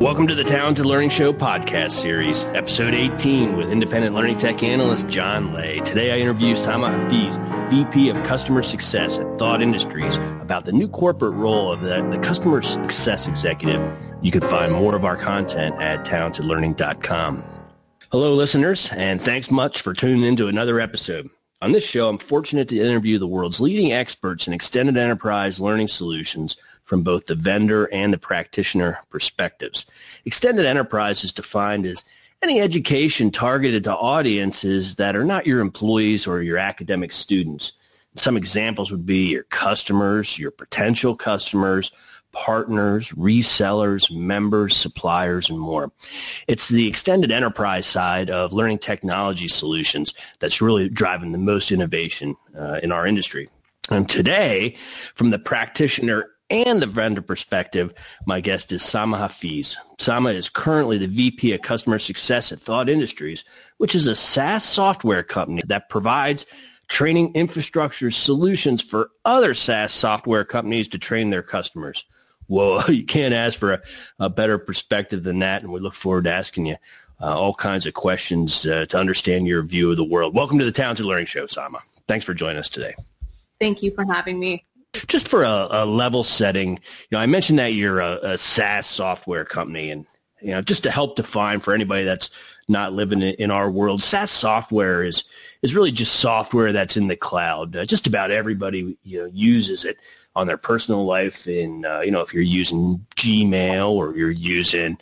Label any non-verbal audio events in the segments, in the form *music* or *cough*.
Welcome to the Talented Learning Show podcast series, episode 18 with independent learning tech analyst John Leh. Today I interview Samma Hafeez, VP of Customer Success at Thought Industries, about the new corporate role of the, the Customer Success Executive. You can find more of our content at talentedlearning.com. Hello, listeners, and thanks much for tuning in to another episode. On this show, I'm fortunate to interview the world's leading experts in extended enterprise learning solutions from both the vendor and the practitioner perspectives. Extended enterprise is defined as any education targeted to audiences that are not your employees or your academic students. Some examples would be your customers, your potential customers, partners, resellers, members, suppliers, and more. It's the extended enterprise side of learning technology solutions that's really driving the most innovation uh, in our industry. And today, from the practitioner and the vendor perspective, my guest is Samma Hafeez. Samma is currently the VP of Customer Success at Thought Industries, which is a SaaS software company that provides training infrastructure solutions for other SaaS software companies to train their customers. Whoa, *laughs* you can't ask for a, a better perspective than that, and we look forward to asking you uh, all kinds of questions uh, to understand your view of the world. Welcome to the Talented Learning Show, Samma. Thanks for joining us today. Thank you for having me. Just for a, a level setting, you know, I mentioned that you're a, a, SaaS software company, and you know, just to help define for anybody that's not living in our world, SaaS software is is really just software that's in the cloud. Uh, just about everybody you know uses it on their personal life. In uh, you know, if you're using Gmail or you're using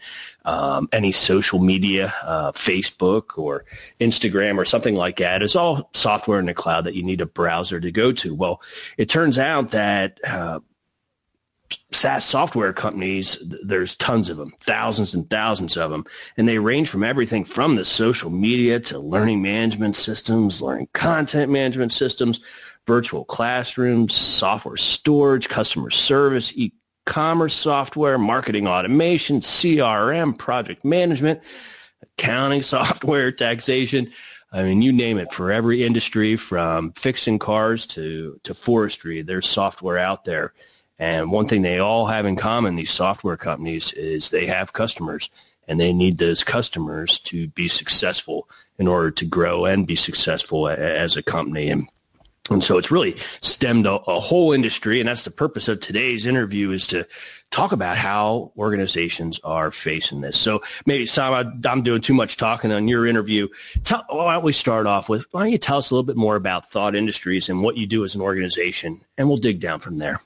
um, any social media, uh, Facebook or Instagram or something like that is all software in the cloud that you need a browser to go to. Well, it turns out that uh, SaaS software companies, there's tons of them, thousands and thousands of them, and they range from everything from the social media to learning management systems, learning content management systems, virtual classrooms, software storage, customer service, e commerce software, marketing automation, CRM, project management, accounting *laughs* software, taxation. I mean, you name it for every industry from fixing cars to, to forestry, there's software out there. And one thing they all have in common, these software companies, is they have customers and they need those customers to be successful in order to grow and be successful as a company. And and so it's really stemmed a, a, whole industry, and that's the purpose of today's interview is to talk about how organizations are facing this. So maybe, Sam, I'm doing too much talking on your interview. Tell, why don't we start off with, why don't you tell us a little bit more about Thought Industries and what you do as an organization, and we'll dig down from there.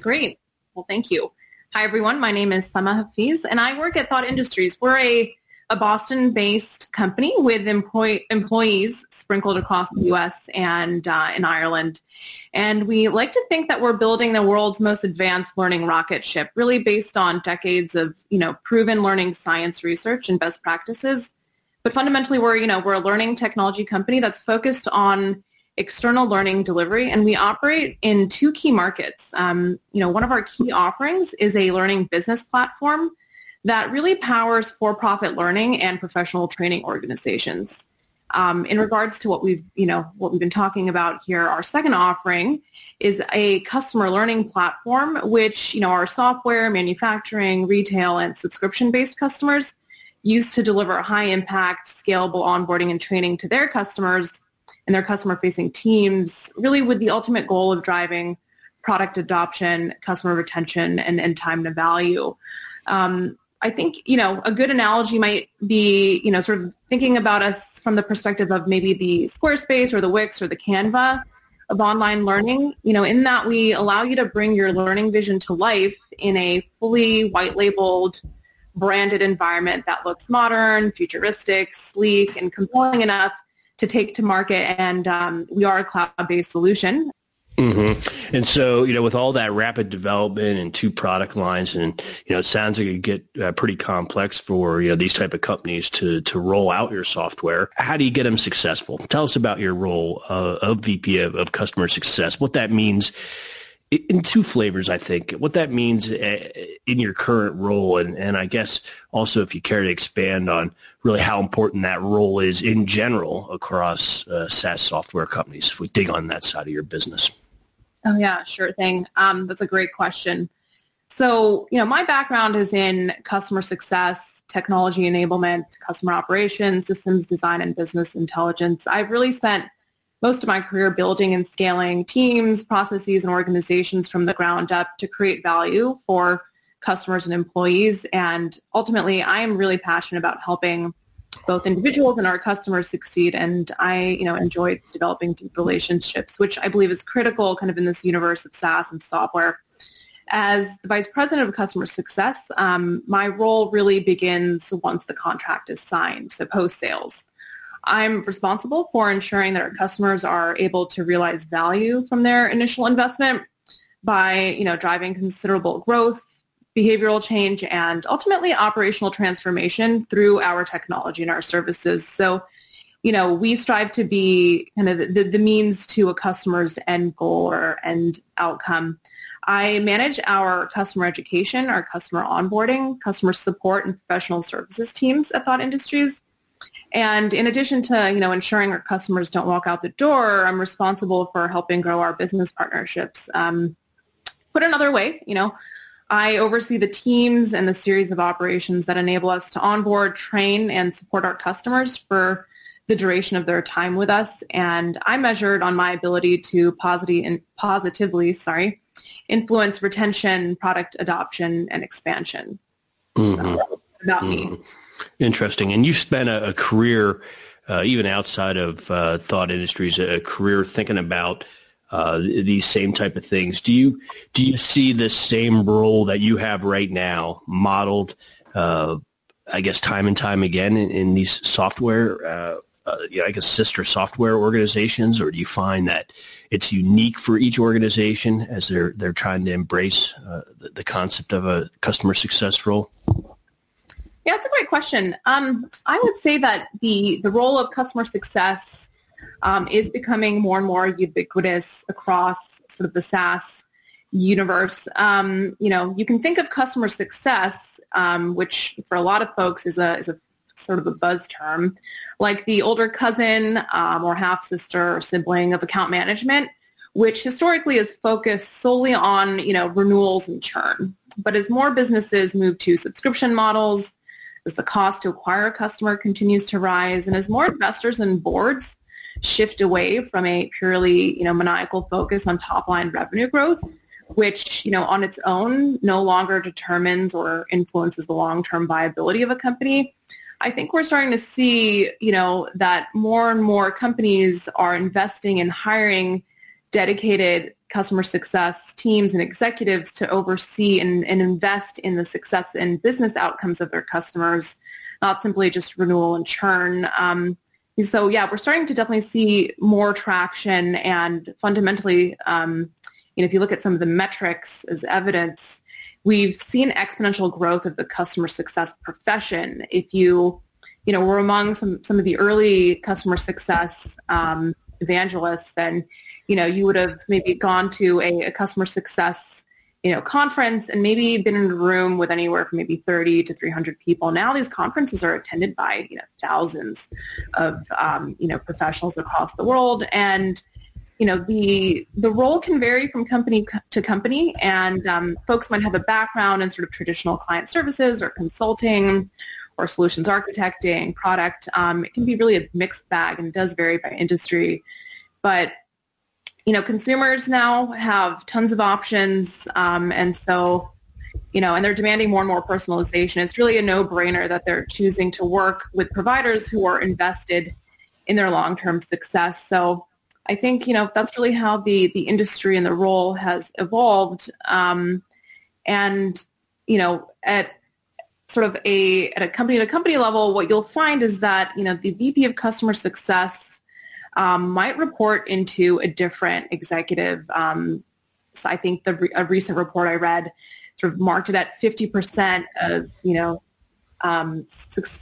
Great. Well, thank you. Hi, everyone. My name is Samma Hafeez, and I work at Thought Industries. We're a a Boston-based company with employ- employees sprinkled across the U.S. and uh, in Ireland. And we like to think that we're building the world's most advanced learning rocket ship, really based on decades of, you know, proven learning science research and best practices. But fundamentally, we're, you know, we're a learning technology company that's focused on external learning delivery, and we operate in two key markets. Um, you know, one of our key offerings is a learning business platform that really powers for-profit learning and professional training organizations. Um, in regards to what we've, you know, what we've been talking about here, our second offering is a customer learning platform, which, you know, our software, manufacturing, retail, and subscription-based customers use to deliver high-impact, scalable onboarding and training to their customers and their customer-facing teams, really with the ultimate goal of driving product adoption, customer retention, and, and time to value. Um, I think, you know, a good analogy might be, you know, sort of thinking about us from the perspective of maybe the Squarespace or the Wix or the Canva of online learning, you know, in that we allow you to bring your learning vision to life in a fully white labeled branded environment that looks modern, futuristic, sleek, and compelling enough to take to market. And um, we are a cloud-based solution. Mm-hmm. And so, you know, with all that rapid development and two product lines, and you know, it sounds like it get uh, pretty complex for you know these type of companies to to roll out your software. How do you get them successful? Tell us about your role uh, of VP of, of customer success. What that means in two flavors, I think. What that means uh, in your current role, and and I guess also if you care to expand on really how important that role is in general across uh, SaaS software companies. If we dig on that side of your business. Oh yeah, sure thing. Um, that's a great question. So, you know, my background is in customer success, technology enablement, customer operations, systems design, and business intelligence. I've really spent most of my career building and scaling teams, processes, and organizations from the ground up to create value for customers and employees. And ultimately, I am really passionate about helping both individuals and our customers succeed. And I, you know, enjoy developing deep relationships, which I believe is critical kind of in this universe of SaaS and software. As the Vice President of Customer Success, um, my role really begins once the contract is signed, so post-sales. I'm responsible for ensuring that our customers are able to realize value from their initial investment by, you know, driving considerable growth, behavioral change, and ultimately operational transformation through our technology and our services. So, you know, we strive to be kind of the, the means to a customer's end goal or end outcome. I manage our customer education, our customer onboarding, customer support, and professional services teams at Thought Industries. And in addition to, you know, ensuring our customers don't walk out the door, I'm responsible for helping grow our business partnerships. Um, put another way, you know, I oversee the teams and the series of operations that enable us to onboard, train, and support our customers for the duration of their time with us. And I'm measured on my ability to positively, positively sorry, influence retention, product adoption, and expansion. Mm-hmm. So about mm-hmm. me. Interesting. And you spent a, a career, uh, even outside of uh, Thought Industries, a career thinking about uh, these same type of things. Do you do you see the same role that you have right now modeled? Uh, I guess time and time again in, in these software, uh, uh, I guess sister software organizations, or do you find that it's unique for each organization as they're they're trying to embrace the, the concept of a customer success role? Yeah, that's a great question. Um, I would say that the the role of customer success um, is becoming more and more ubiquitous across sort of the SaaS universe. Um, you know, you can think of customer success, um, which for a lot of folks is a is a sort of a buzz term, like the older cousin um, or half sister or sibling of account management, which historically is focused solely on you know renewals and churn. But as more businesses move to subscription models, as the cost to acquire a customer continues to rise, and as more investors and boards shift away from a purely, you know, maniacal focus on top line revenue growth, which, you know, on its own no longer determines or influences the long-term viability of a company. I think we're starting to see, you know, that more and more companies are investing in hiring dedicated customer success teams and executives to oversee and, and invest in the success and business outcomes of their customers, not simply just renewal and churn. Um, so yeah, we're starting to definitely see more traction and fundamentally, um, you know, if you look at some of the metrics as evidence, we've seen exponential growth of the customer success profession. If you, you know, we're among some, some of the early customer success um, evangelists, then, you know, you would have maybe gone to a, a customer success you know, conference and maybe been in a room with anywhere from maybe 30 to 300 people. Now these conferences are attended by, you know, thousands of, um, you know, professionals across the world. And, you know, the, the role can vary from company to company and um, folks might have a background in sort of traditional client services or consulting or solutions architecting, product. Um, it can be really a mixed bag and does vary by industry. But you know, consumers now have tons of options, um, and so, you know, and they're demanding more and more personalization. It's really a no-brainer that they're choosing to work with providers who are invested in their long-term success. So, I think you know that's really how the the industry and the role has evolved, um, and you know, at sort of a at a company to company level, what you'll find is that you know the VP of customer success um, might report into a different executive. Um, so I think the a recent report I read sort of marked it at 50% of, you know, um,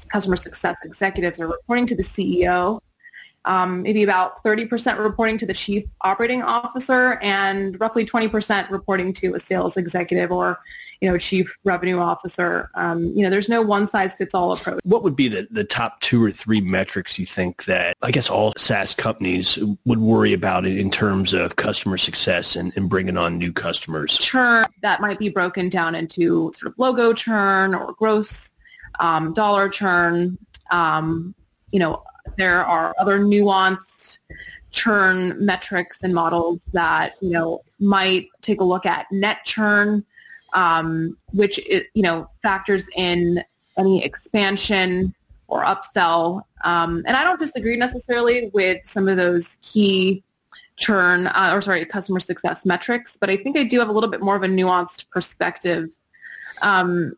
customer success executives are reporting to the CEO um, maybe about 30% reporting to the chief operating officer and roughly 20% reporting to a sales executive or you know, chief revenue officer. Um, you know, there's no one size fits all approach. What would be the, the top two or three metrics you think that I guess all SaaS companies would worry about it in terms of customer success and, and bringing on new customers? Churn that might be broken down into sort of logo churn or gross um, dollar churn. Um, you know, there are other nuanced churn metrics and models that, you know, might take a look at net churn, um, which, you know, factors in any expansion or upsell. Um, and I don't disagree necessarily with some of those key churn uh, or sorry, customer success metrics, but I think I do have a little bit more of a nuanced perspective. Um,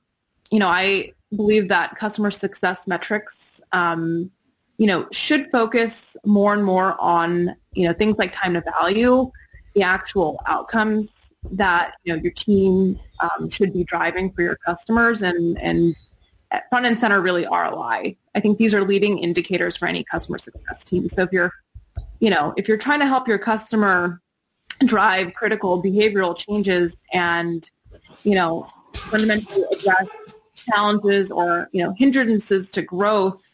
you know, I believe that customer success metrics um, you know, should focus more and more on, you know, things like time to value, the actual outcomes that, you know, your team um, should be driving for your customers and, and front and center really ROI. I think these are leading indicators for any customer success team. So if you're, you know, if you're trying to help your customer drive critical behavioral changes and, you know, fundamentally address challenges or, you know, hindrances to growth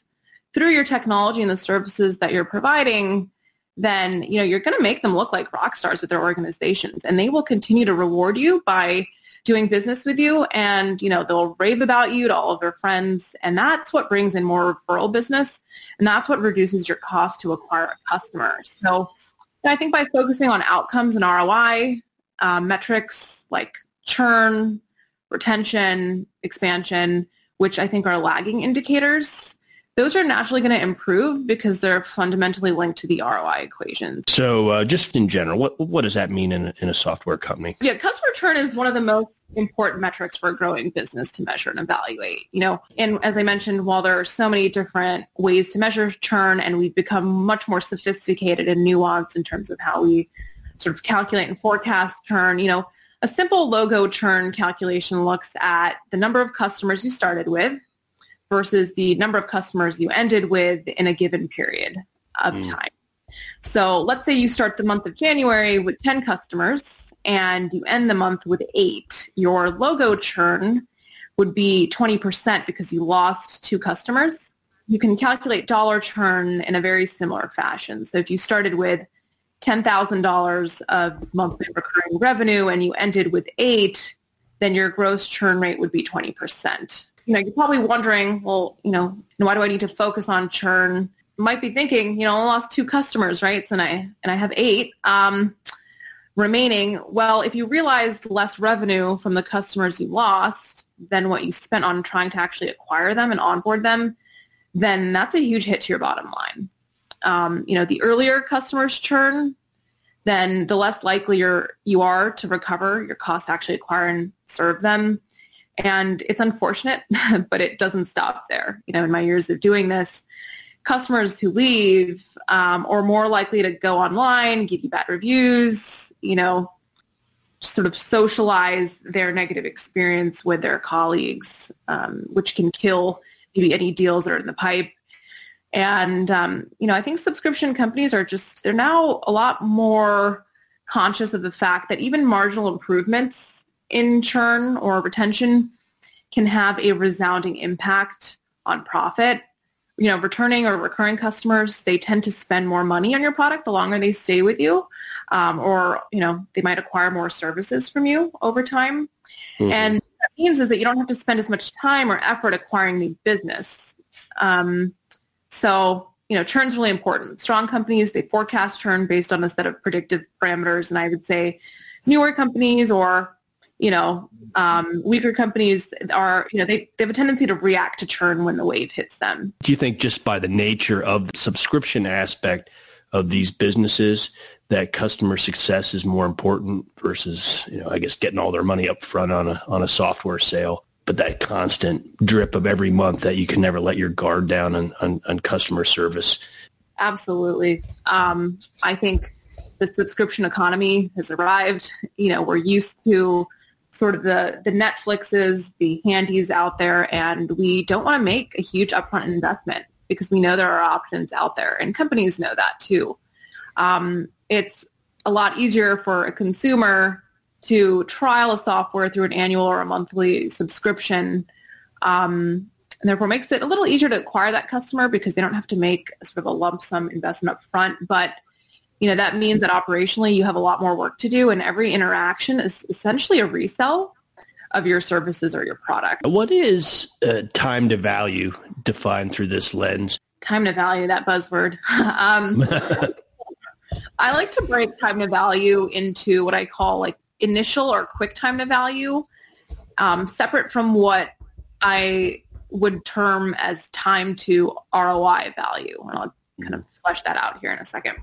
through your technology and the services that you're providing, then you know you're going to make them look like rock stars with their organizations, and they will continue to reward you by doing business with you and you know they'll rave about you to all of their friends and that's what brings in more referral business and that's what reduces your cost to acquire a customer. So i think by focusing on outcomes and roi um, metrics like churn retention expansion which i think are lagging indicators those are naturally going to improve because they're fundamentally linked to the ROI equation. So uh, just in general, what, what does that mean in a, in a software company? Yeah, customer churn is one of the most important metrics for a growing business to measure and evaluate. You know, and as I mentioned, while there are so many different ways to measure churn and we've become much more sophisticated and nuanced in terms of how we sort of calculate and forecast churn, you know, a simple logo churn calculation looks at the number of customers you started with, versus the number of customers you ended with in a given period of mm. time. So let's say you start the month of January with 10 customers and you end the month with eight. Your logo churn would be 20% because you lost two customers. You can calculate dollar churn in a very similar fashion. So if you started with $10,000 of monthly recurring revenue and you ended with eight, then your gross churn rate would be 20% you know, you're probably wondering, well, you know, why do I need to focus on churn? You might be thinking, you know, I lost two customers, right? And I and I have eight um, remaining. Well, if you realized less revenue from the customers you lost than what you spent on trying to actually acquire them and onboard them, then that's a huge hit to your bottom line. Um, you know, the earlier customers churn, then the less likely you're, you are to recover your cost to actually acquire and serve them. And it's unfortunate, *laughs* but it doesn't stop there. You know, in my years of doing this, customers who leave um, are more likely to go online, give you bad reviews, you know, sort of socialize their negative experience with their colleagues, um, which can kill maybe any deals that are in the pipe. And, um, you know, I think subscription companies are just, they're now a lot more conscious of the fact that even marginal improvements in churn or retention can have a resounding impact on profit. You know, returning or recurring customers, they tend to spend more money on your product the longer they stay with you, um, or you know, they might acquire more services from you over time. Mm-hmm. And what that means is that you don't have to spend as much time or effort acquiring new business. Um, so, you know, churn is really important. Strong companies, they forecast churn based on a set of predictive parameters. And I would say newer companies or you know, um, weaker companies are, you know, they, they have a tendency to react to churn when the wave hits them. Do you think just by the nature of the subscription aspect of these businesses that customer success is more important versus, you know, I guess getting all their money up front on a, on a software sale? But that constant drip of every month that you can never let your guard down on, on, on customer service. Absolutely. Um, I think the subscription economy has arrived. You know, we're used to sort of the, the Netflixes, the handies out there, and we don't want to make a huge upfront investment. because we know there are options out there and companies know that too. Um, it's a lot easier for a consumer to trial a software through an annual or a monthly subscription um, and therefore makes it a little easier to acquire that customer because they don't have to make sort of a lump sum investment up front. But you know that means that operationally you have a lot more work to do, and every interaction is essentially a resell of your services or your product. What is uh, time to value defined through this lens? Time to value, that buzzword. *laughs* um, *laughs* I like to break time to value into what I call like initial or quick time to value, um, separate from what I would term as time to ROI value. And I'll kind of flesh that out here in a second.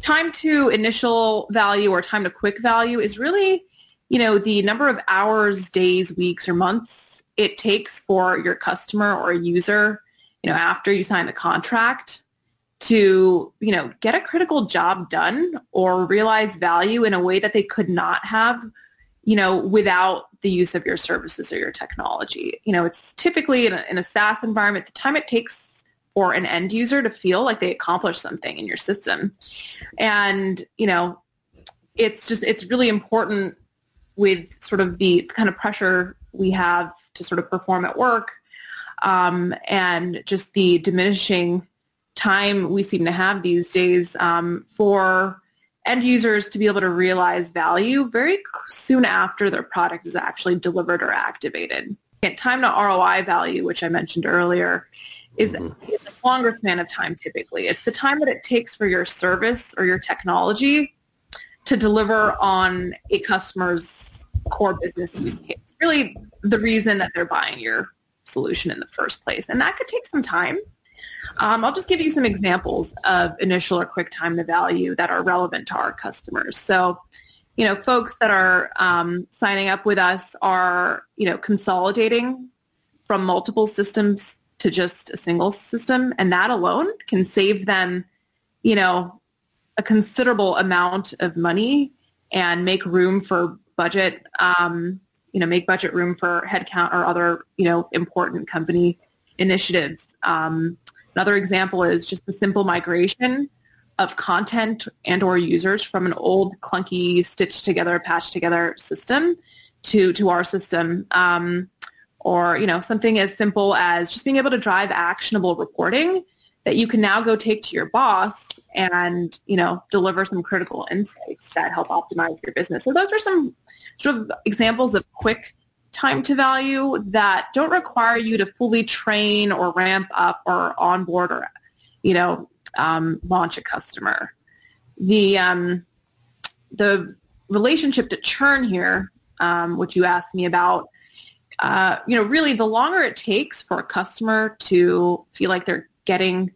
Time to initial value or time to quick value is really, you know, the number of hours, days, weeks, or months it takes for your customer or user, you know, after you sign the contract to, you know, get a critical job done or realize value in a way that they could not have you know, without the use of your services or your technology. You know, it's typically in a, in a SaaS environment, the time it takes for an end user to feel like they accomplished something in your system. And, you know, it's just, it's really important with sort of the kind of pressure we have to sort of perform at work um, and just the diminishing time we seem to have these days um, for end users to be able to realize value very soon after their product is actually delivered or activated. And time to ROI value, which I mentioned earlier, is, mm-hmm. a longer span of time typically. It's the time that it takes for your service or your technology to deliver on a customer's core business use case. Really the reason that they're buying your solution in the first place. And that could take some time. Um, I'll just give you some examples of initial or quick time to value that are relevant to our customers. So, you know, folks that are um, signing up with us are, you know, consolidating from multiple systems to just a single system, and that alone can save them, you know, a considerable amount of money and make room for budget, um, you know, make budget room for headcount or other, you know, important company initiatives. Um, Another example is just the simple migration of content and or users from an old clunky stitched together, patched together system to, to our system. Um, or, you know, something as simple as just being able to drive actionable reporting that you can now go take to your boss and, you know, deliver some critical insights that help optimize your business. So those are some sort of examples of quick time to value that don't require you to fully train or ramp up or onboard or, you know, um, launch a customer. The, um, the relationship to churn here, um, which you asked me about, uh, you know, really the longer it takes for a customer to feel like they're getting,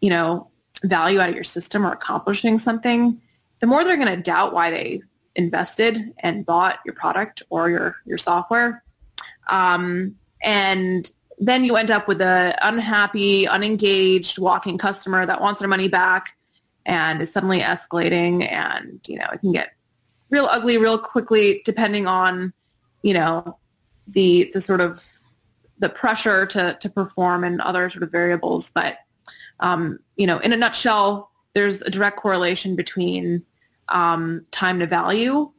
you know, value out of your system or accomplishing something, the more they're going to doubt why they invested and bought your product or your, your software. Um, and then you end up with an unhappy, unengaged walking customer that wants their money back and is suddenly escalating and, you know, it can get real ugly real quickly depending on, you know, the, the sort of the pressure to, to perform and other sort of variables. But, um, you know, in a nutshell, there's a direct correlation between um, time to value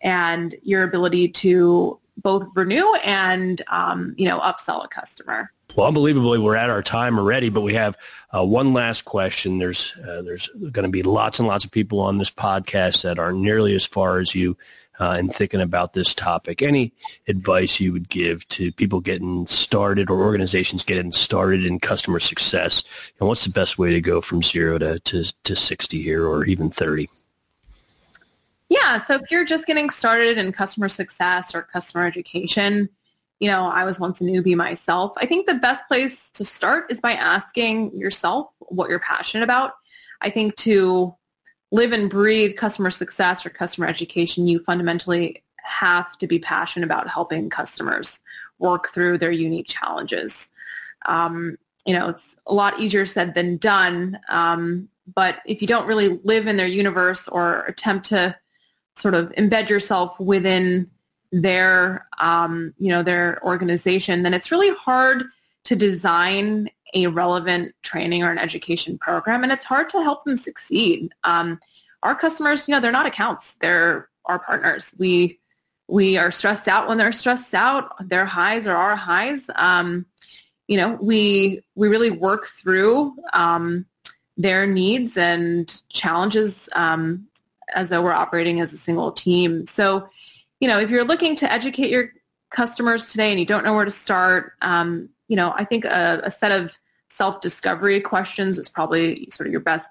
and your ability to both renew and um, you know upsell a customer. Well, unbelievably, we're at our time already, but we have uh, one last question. There's uh, there's going to be lots and lots of people on this podcast that are nearly as far as you uh, in thinking about this topic. Any advice you would give to people getting started or organizations getting started in customer success? And what's the best way to go from zero to, to, to 60 here or even 30? Yeah, so if you're just getting started in customer success or customer education, you know, I was once a newbie myself. I think the best place to start is by asking yourself what you're passionate about. I think to live and breathe customer success or customer education, you fundamentally have to be passionate about helping customers work through their unique challenges. Um, you know, it's a lot easier said than done. Um, but if you don't really live in their universe or attempt to sort of embed yourself within their, um, you know, their organization, then it's really hard to design a relevant training or an education program, and it's hard to help them succeed. Um, our customers, you know, they're not accounts; they're our partners. We we are stressed out when they're stressed out. Their highs are our highs. Um, you know, we we really work through um, their needs and challenges um, as though we're operating as a single team. So, you know, if you're looking to educate your customers today and you don't know where to start, um, you know, I think a, a set of self-discovery questions is probably sort of your best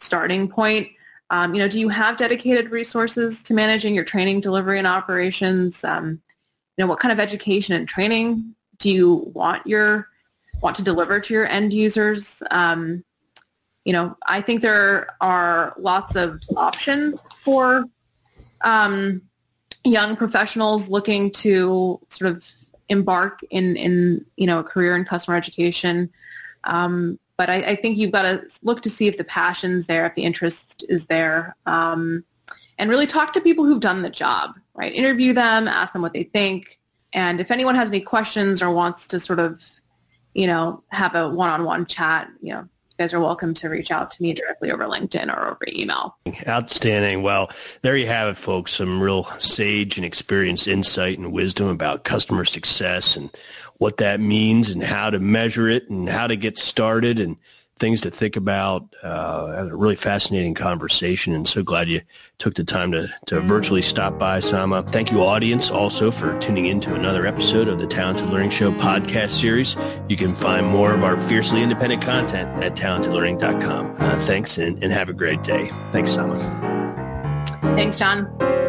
starting point. Um, you know, do you have dedicated resources to managing your training, delivery, and operations? Um, you know, what kind of education and training do you want your want to deliver to your end users? Um, you know, I think there are lots of options for um, young professionals looking to sort of embark in, in you know, a career in customer education. Um, but I, I, think you've got to look to see if the passion's there, if the interest is there, um, and really talk to people who've done the job, right? Interview them, ask them what they think. And if anyone has any questions or wants to sort of, you know, have a one-on-one chat, you know, guys are welcome to reach out to me directly over LinkedIn or over email. Outstanding. Well, there you have it, folks. Some real sage and experienced insight and wisdom about customer success and what that means and how to measure it and how to get started and things to think about. Uh, a really fascinating conversation and so glad you took the time to, to virtually stop by, Samma. Thank you, audience, also for tuning in to another episode of the Talented Learning Show podcast series. You can find more of our fiercely independent content at talentedlearning.com. Uh, thanks and, and have a great day. Thanks, Samma. Thanks, John.